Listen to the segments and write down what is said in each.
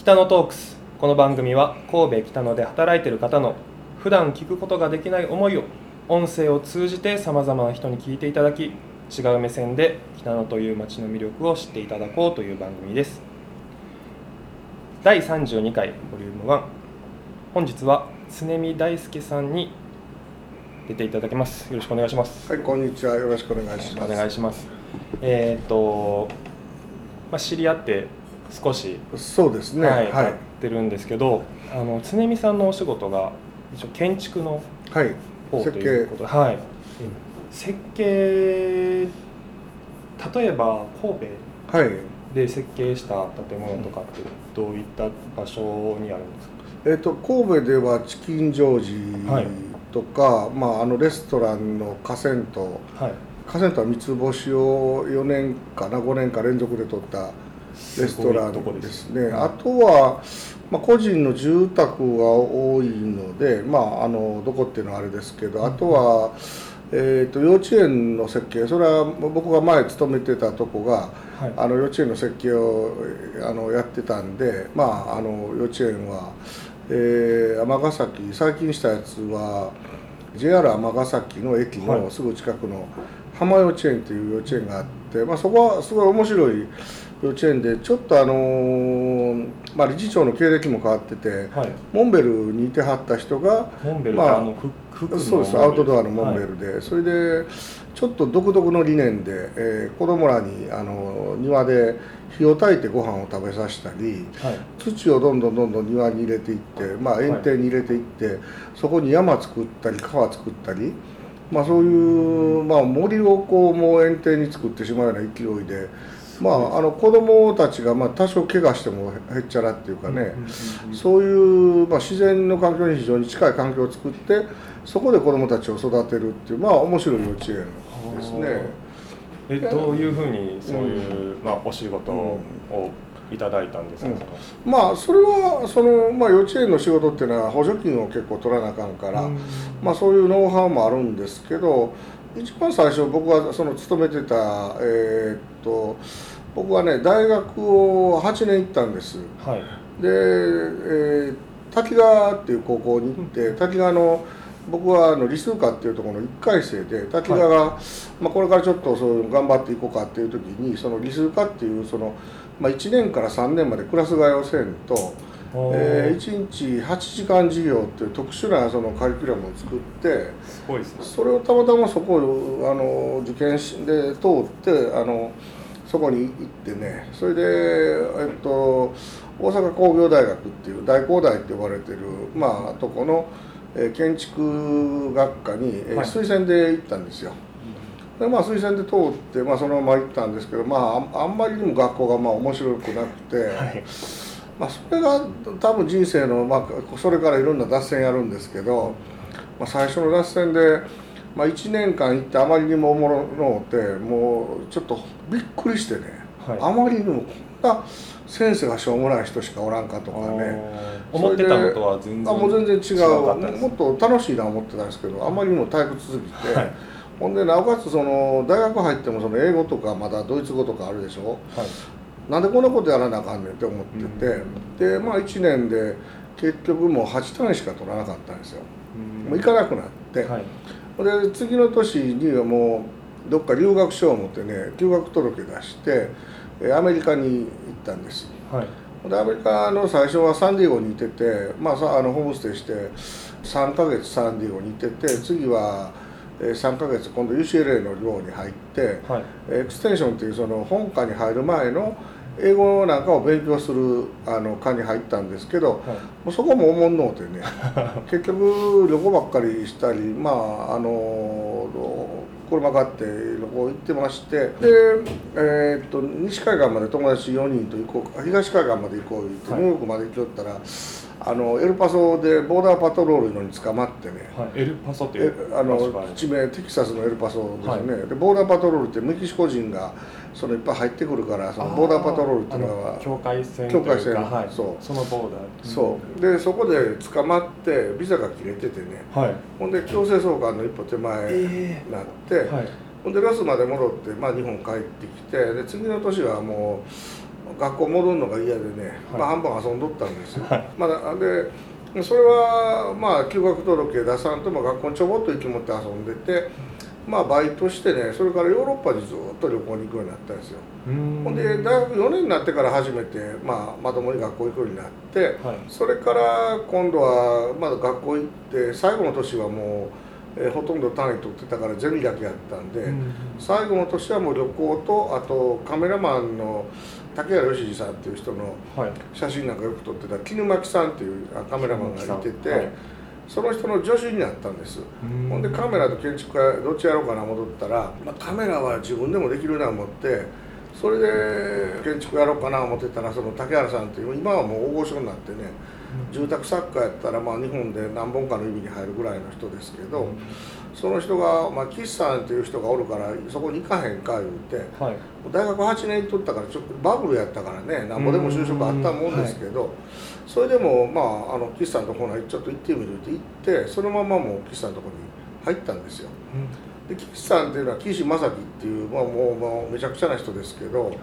北野トークス。この番組は神戸北野で働いている方の普段聞くことができない思いを音声を通じてさまざまな人に聞いていただき違う目線で北野という街の魅力を知っていただこうという番組です。第32回ボリューム1本日は常見大輔さんに出ていただきます。よろしくお願いします。はい、こんにちは。よろしくお願いします。お願いします。えっ、と、まあ、知り合って少しそうですね。は、はいい。やってるんですけどあの常見さんのお仕事が一応建築のはい。方と設計いうことで、はい、設計例えば神戸はい。で設計した建物とかってどういった場所にあるんですか、えっ、と神戸ではチキンジョーはいジとか、まああのレストランのカセント、はいカセントは三つ星を4年かな5年か連続で取ったレストランでですすね。はいあとは。まあ、個人の住宅が多いので、まあ、あのどこっていうのはあれですけどあとは、えー、と幼稚園の設計それは僕が前勤めてたとこがはいあの幼稚園の設計をあのやってたんで、まあ、あの幼稚園は尼、崎最近したやつは JR 尼崎の駅はいのすぐ近くの浜幼稚園っていう幼稚園があって、まあ、そこはすごい面白い幼稚園でちょっとあのーまあ、理事長の経歴も変わっててはい。モンベルにいてはった人がモンベルまああのそうです。アウトドアのモンベはいルで、それでちょっと独特の理念で、えー子供らにあの庭で火を焚いてご飯を食べさせたりはい。土をどんどんどんどん庭に入れていって、まあ、園庭に入れていって、そこに山作ったり川作ったり、まあ、そういう、まあ、森をこうもう園庭に作ってしまうような勢いで。まあ、あの子供たちがまあ多少怪我してもへっちゃらっていうかね、うんうんうんそういう、まあ、自然の環境に非常に近い環境を作ってそこで子どもたちを育てるっていうまあ面白い幼稚園ですね。えどういうふうにそういう、まあ、お仕事をいただいたんですか、うん。まあそれはその、まあ、幼稚園の仕事っていうのは補助金を結構取らなあかんから、うん。まあ、そういうノウハウもあるんですけど一番最初僕がその勤めてた、えーっと僕はね大学を8年行ったんです。はい。で、えー滝川っていう高校に行って滝川の僕はあの理数科っていうところの1回生で滝川が、まあ、これからちょっとそう頑張っていこうかっていう時にその理数科っていうその、まあ、1年から3年までクラス替えをせんと、えー1日8時間授業っていう特殊なそのカリキュラムを作ってすごいですね。それをたまたまそこをあの受験しで通ってあのそこに行ってね。それで、えっと、大阪工業大学っていう大工大って呼ばれてる、まあ、とこの、えー建築学科に、推薦で行ったんですよ。でまあ、推薦で通って、まあ、そのまま行ったんですけど、まあ、あんあんまりにも学校がまあ面白くなくて、はいまあ、それが多分人生の、まあ、それからいろんな脱線やるんですけど、まあ、最初の脱線で、まあ、1年間行ってあまりにもおもろのってもうちょっとびっくりしてね、はい。あまりにもこんな先生がしょうもない人しかおらんかとかね。思ってたのとは全然あもう全然違う。もっと楽しいな思ってたんですけどあまりにも退屈すぎて、はい。ほんでなおかつその大学入ってもその英語とかまだドイツ語とかあるでしょ。はいなんでこんなことやらなあかんねんって思ってて、でまあ1年で結局もう8単位しか取らなかったんですよ、もう行かなくなって、はい。で次の年にはもうどっか留学しよう思ってね留学届出してえアメリカに行ったんです。はい。でアメリカの最初はサンディエゴにいてて、まあ、さあのホームステイして3ヶ月サンディエゴにいてて次はえー3ヶ月今度 UCLA の寮に入ってはい。エクステンションっていうその本科に入る前の英語なんかを勉強するあの科に入ったんですけどはい。もうそこもおもんのうてね。結局旅行ばっかりしたりまああの車買って旅行行ってましてで、えーっと西海岸まで友達4人と行こう東海岸まで行こう言って、はい。ニューヨークまで行きよったらあのエルパソでボーダーパトロールのに捕まってね。はいエルパソっていえうあの地名テキサスのエルパソですよね、でボーダーパトロールってメキシコ人がそのいっぱい入ってくるからそのボーダーパトロールっていうのあは境界線境界線。はい、そう。そのボーダー。そう。でそこで捕まってビザが切れててね。はい。ほんで強制送還の一歩手前にえなって、はいほんでロスまで戻って、まあ、日本帰ってきてで次の年はもう学校戻るのが嫌でね、はい。まあ、半分遊んどったんですよ、はい。まあ、でそれはまあ休学届出さんとも学校にちょぼっと行き持って遊んでてまあバイトしてねそれからヨーロッパにずっと旅行に行くようになったんですよ。うん。ほんで大学4年になってから初めて、まあ、まともに学校行くようになってはい。それから今度はまだ学校行って最後の年はもう、えーほとんど単位取ってたからゼミだけやったんで、うん。最後の年はもう旅行とあとカメラマンの竹原義二さんっていう人のはい。写真なんかよく撮ってた絹巻さんっていうあカメラマンがいてて、はい。その人の助手になったんです、うん。ほんでカメラと建築家どっちやろうかな戻ったら、まあ、カメラは自分でもできるな思ってそれで建築やろうかな思ってたらその竹原さんっていう今はもう大御所になってね住宅作家やったらまあ日本で何本かの指に入るぐらいの人ですけど、その人が、まあ、岸さんっていう人がおるからそこに行かへんか言うてはい。大学8年行ったからちょっとバブルやったからねなんぼでも就職あったもんですけど、それでもまああの岸さんのところにちょっと行ってみるって言ってそのままもう岸さんのところに入ったんですよ。で岸さんっていうのは岸正樹っていう、まあ、もうもうめちゃくちゃな人ですけど、はい。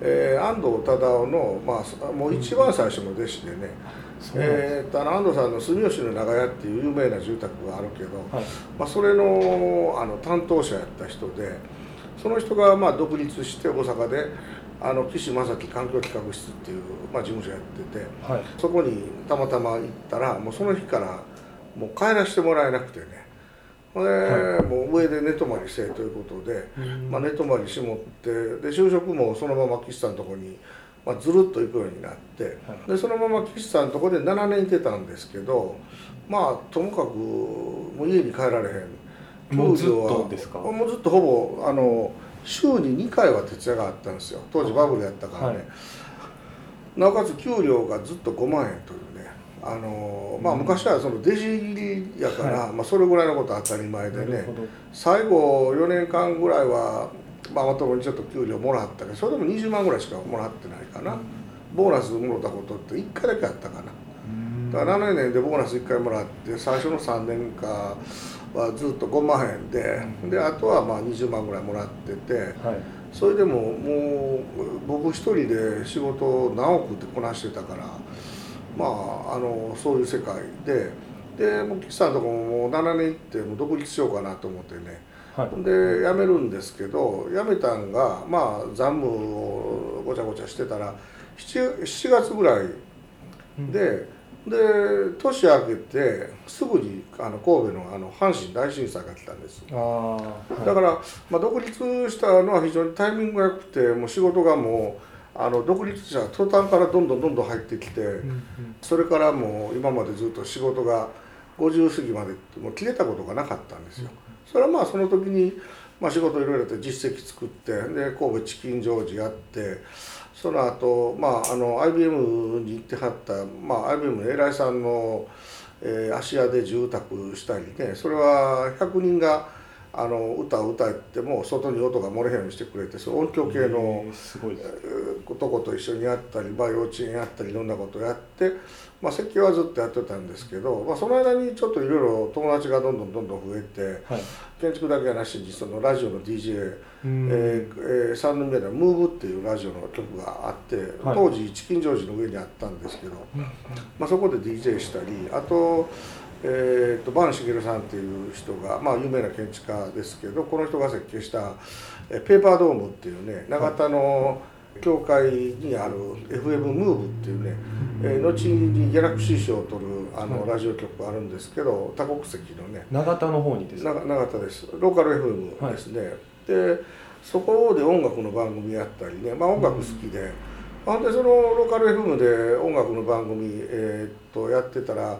えー安藤忠雄の、まあ、もう一番最初の弟子でね、えーと安藤さんの住吉の長屋っていう有名な住宅があるけど、はい。まあ、それのあの担当者やった人でその人がまあ独立して大阪であの岸正樹環境企画室っていう、まあ、事務所やっててはい。そこにたまたま行ったらもうその日からもう帰らせてもらえなくてね。ほんで、はもう上で寝泊まりせえということで、うん。まあ、寝泊まりしもってで就職もそのまま岸さんのとこに、まあ、ずるっと行くようになって、はい。でそのまま岸さんのとこで7年いてたんですけどまあともかくもう家に帰られへん。もうずっとですか？もうずっとほぼあの週に2回は徹夜があったんですよ。当時バブルやったからね、はい。なおかつ給料がずっと5万円というねあのまあうん。昔はその弟子入りやから、まあ、それぐらいのことは当たり前でね。最後4年間ぐらいはまあまともにちょっと給料もらったけどそれでも20万ぐらいしかもらってないかな、ボーナスもらったことって1回だけあったかな。うん。だから7年でボーナス1回もらって最初の3年間はずっと5万円でであとはまあ20万ぐらいもらっててはい。それでももう僕一人で仕事を何億ってこなしてたからまああのそういう世界ででもう岸さんのとこももう7年行ってもう独立しようかなと思ってねはい。で辞めるんですけど辞めたんがまあ残務をごちゃごちゃしてたら 7, 7月ぐらいでで年明けてすぐにあの神戸のあの阪神大震災が来たんです。はい、だから、まあ、独立したのは非常にタイミングが良くてもう仕事がもうあの独立者途端からどんどんどんどん入ってきて、うんうん。それからもう今までずっと仕事が50過ぎまでもう切れたことがなかったんですよ。それはまあその時に、まあ、仕事いろいろと実績作ってで神戸チキンジョージやってその後、まああの IBM に行ってはった、まあ、IBM の偉いさんの、えー芦屋で住宅したりねそれは100人があの歌を歌っても外に音が漏れへんようにしてくれてその音響系の。とこと一緒にやったり、まあ、幼稚園やったりいろんなことやって、まあ、設計はずっとやってたんですけど、まあ、その間にちょっといろいろ友達がどんどんどんどん増えてはい建築だけはなしにそのラジオの DJ、うんえーえー三宮では「ムーブっていうラジオの曲があって、はい当時チキンジョージの上にあったんですけど、まあ、そこで DJ したりあと。えー、と坂茂さんっていう人が、まあ、有名な建築家ですけどこの人が設計したえーペーパードームっていうね永田の教会にある FM ムーブっていうね、えー後にギャラクシー賞を取るあのはい。ラジオ局があるんですけど多国籍のね長田の方にですか？な永田です。ローカル FM ですね、でそこで音楽の番組やったりね、まあ、音楽好きで、ほんでそのローカル FM で音楽の番組、えーっとやってたら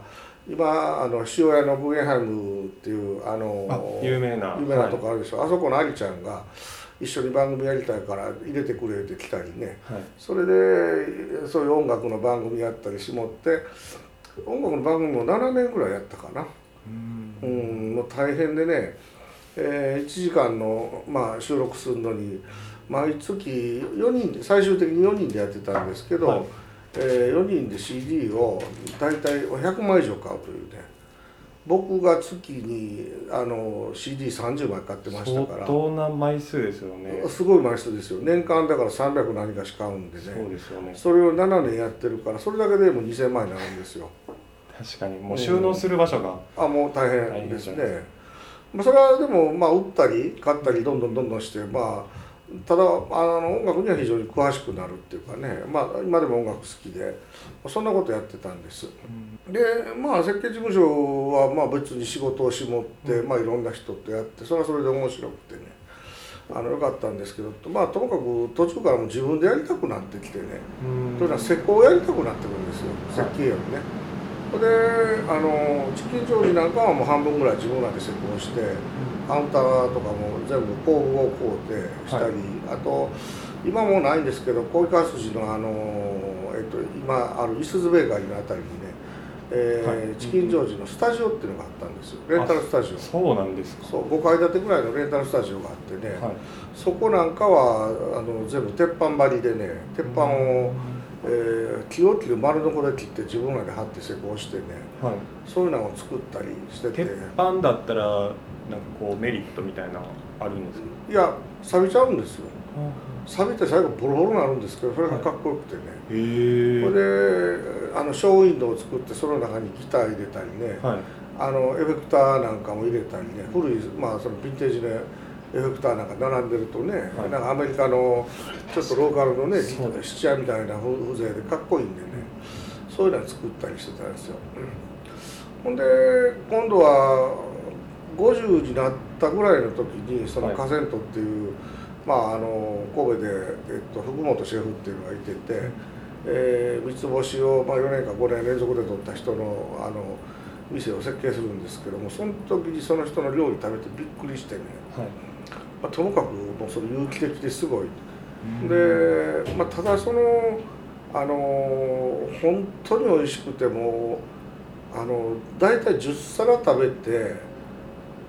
今あの塩屋のブーゲンハイムっていうあのあ有名な。有名なとこあるでしょ、あそこのありちゃんが一緒に番組やりたいから入れてくれって来たりね。はい。それでそういう音楽の番組やったりしもって音楽の番組も7年ぐらいやったかな。うん。うん、もう大変でね、えー1時間の、まあ、収録するのに毎月4人で最終的に4人でやってたんですけど、はいえ4人で CD を大体100枚以上買うというね。僕が月にあの CD30 枚買ってましたから。相当な枚数ですよね。すごい枚数ですよ。年間だから300何かし買うんでね。そうですよね。それを7年やってるからそれだけでも2000万になるんですよ。確かに。もう収納する場所が、あもう大変ですね。まあ、それはでもまあ売ったり買ったりどんどんどんどんしてまあただあの音楽には非常に詳しくなるっていうかね、まあ、今でも音楽好きでそんなことやってたんです。でまあ設計事務所はまあ別に仕事を絞って、まあ、いろんな人とやってそれはそれで面白くてね。あのよかったんですけど。まあともかく途中からもう自分でやりたくなってきてね。うん。というのは施工をやりたくなってくるんですよ。設計よりね。であのチキン調理なんかはもう半分ぐらい自分らで施工してカウンターとかも全部工具を買うてしたり、あと今もうないんですけど小イカ筋のあの、えっと、今あるいすゞベーカリーのあたりにね、えーはい。チキンジョージのスタジオっていうのがあったんですよ。レンタルスタジオ。そうなんですか。そう5階建てぐらいのレンタルスタジオがあってね、はい。そこなんかはあの全部鉄板張りでね鉄板を、えー木を切る丸のこで切って自分らで貼って施工してねはい。そういうのを作ったりしてて。鉄板だったらなんかこうメリットみたいなのあるんですか？いや錆びちゃうんですよ。錆びて最後ボロボロになるんですけどそれがかっこよくてね、へえ。それであのショーウィンドウを作ってその中にギター入れたりね、はい。あのエフェクターなんかも入れたりね。古いまあそのヴィンテージのエフェクターなんか並んでるとね、はい。なんかアメリカのちょっとローカルのね質屋みたいな風情でかっこいいんでね。そういうのを作ったりしてたんですよ、ほんで今度は50になったぐらいの時にそのはい。カセントっていう、まああの神戸で、えっと、福本シェフっていうのがいてて、えー三つ星を、まあ、4年か5年連続で取った人のあの店を設計するんですけどもその時にその人の料理食べてびっくりしてね、はいまあ、ともかくもうそれ有機的ですごい。で、まあ、ただそのあの本当に美味しくてもあの大体10皿食べて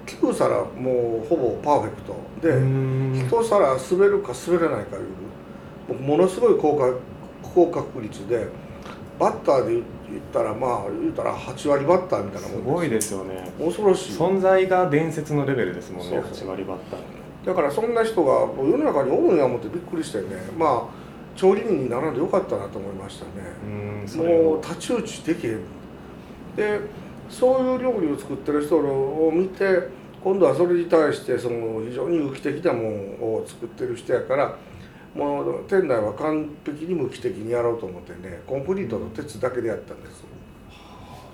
9皿もうほぼパーフェクト。で、うん。一皿滑るか滑らないかいうものすごい高確高確率でバッターで言ったらまあ言ったら8割バッターみたいなもんすごいですよね。恐ろしい。存在が伝説のレベルですもんねそうそう。8割バッターだからそんな人が世の中におるんや思ってびっくりしてね。まあ調理人にならんでよかったなと思いましたね。もう太刀打ちできへん。でそういう料理を作ってる人を見て今度はそれに対してその非常に有機的なものを作ってる人やからもう店内は完璧に無機的にやろうと思ってねコンクリートと鉄だけでやったんです。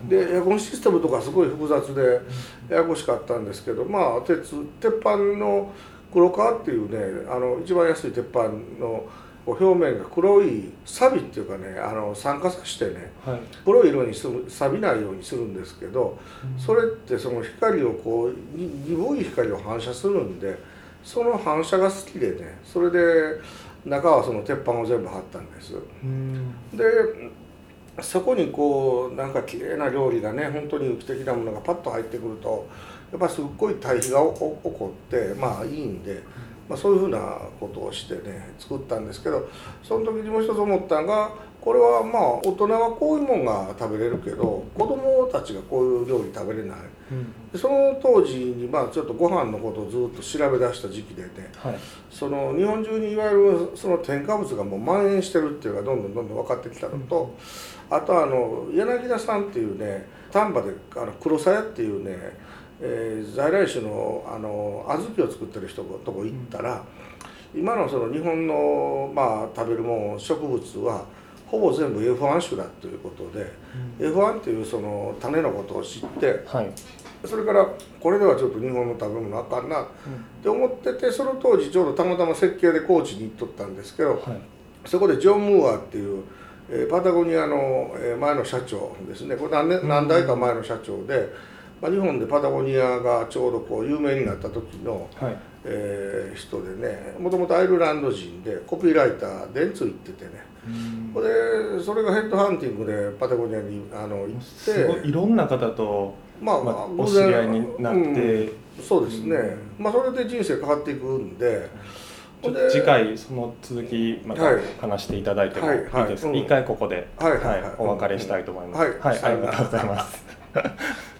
でエアコンシステムとかすごい複雑でややこしかったんですけどまあ鉄鉄板の黒革っていうねあの一番安い鉄板の表面が黒い錆っていうかねあの酸化させてねはい。黒い色にする錆びないようにするんですけどそれってその光をこうに鈍い光を反射するんでその反射が好きでねそれで中はその鉄板を全部貼ったんです。うん。でそこにこうなんか綺麗な料理がね本当に有機的なものがパッと入ってくるとやっぱすっごい対比が起こってまあいいんで、まあ、そういうふうなことをしてね作ったんですけどその時にもう一つ思ったのがこれはまあ大人はこういうもんが食べれるけど子供たちがこういう料理食べれない。でその当時にまあちょっとご飯のことをずっと調べ出した時期でねはい。その日本中にいわゆるその添加物がもう蔓延してるっていうのがどんどんどんどん分かってきたのと、あとあの柳田さんっていうね丹波であの黒鞘っていうね、えー在来種のあの小豆を作ってる人のとこ行ったら、今のその日本の、まあ、食べるもん植物はほぼ全部 F1 種だということで、F1 っていうその種のことを知ってはい。それからこれではちょっと日本の食べ物あかんなって思っててその当時ちょうどたまたま設計で高知に行っとったんですけどはい。そこでジョン・ムーアっていう、えーパタゴニアの、えー前の社長ですね。これ何年何代か前の社長で、まあ、日本でパタゴニアがちょうどこう有名になった時の、はい。えー人でねもともとアイルランド人でコピーライター電通行っててね。それでそれがヘッドハンティングでパタゴニアにあの行って。すごいいろんな方とまあ、まあお知り合いになって。うんそうですね、まあそれで人生変わっていくんで。ちょっと次回その続きまたはい。話していただいてもいい。ですか、はいはいうん。一回ここで、お別れしたいと思います。はいありがとうございます。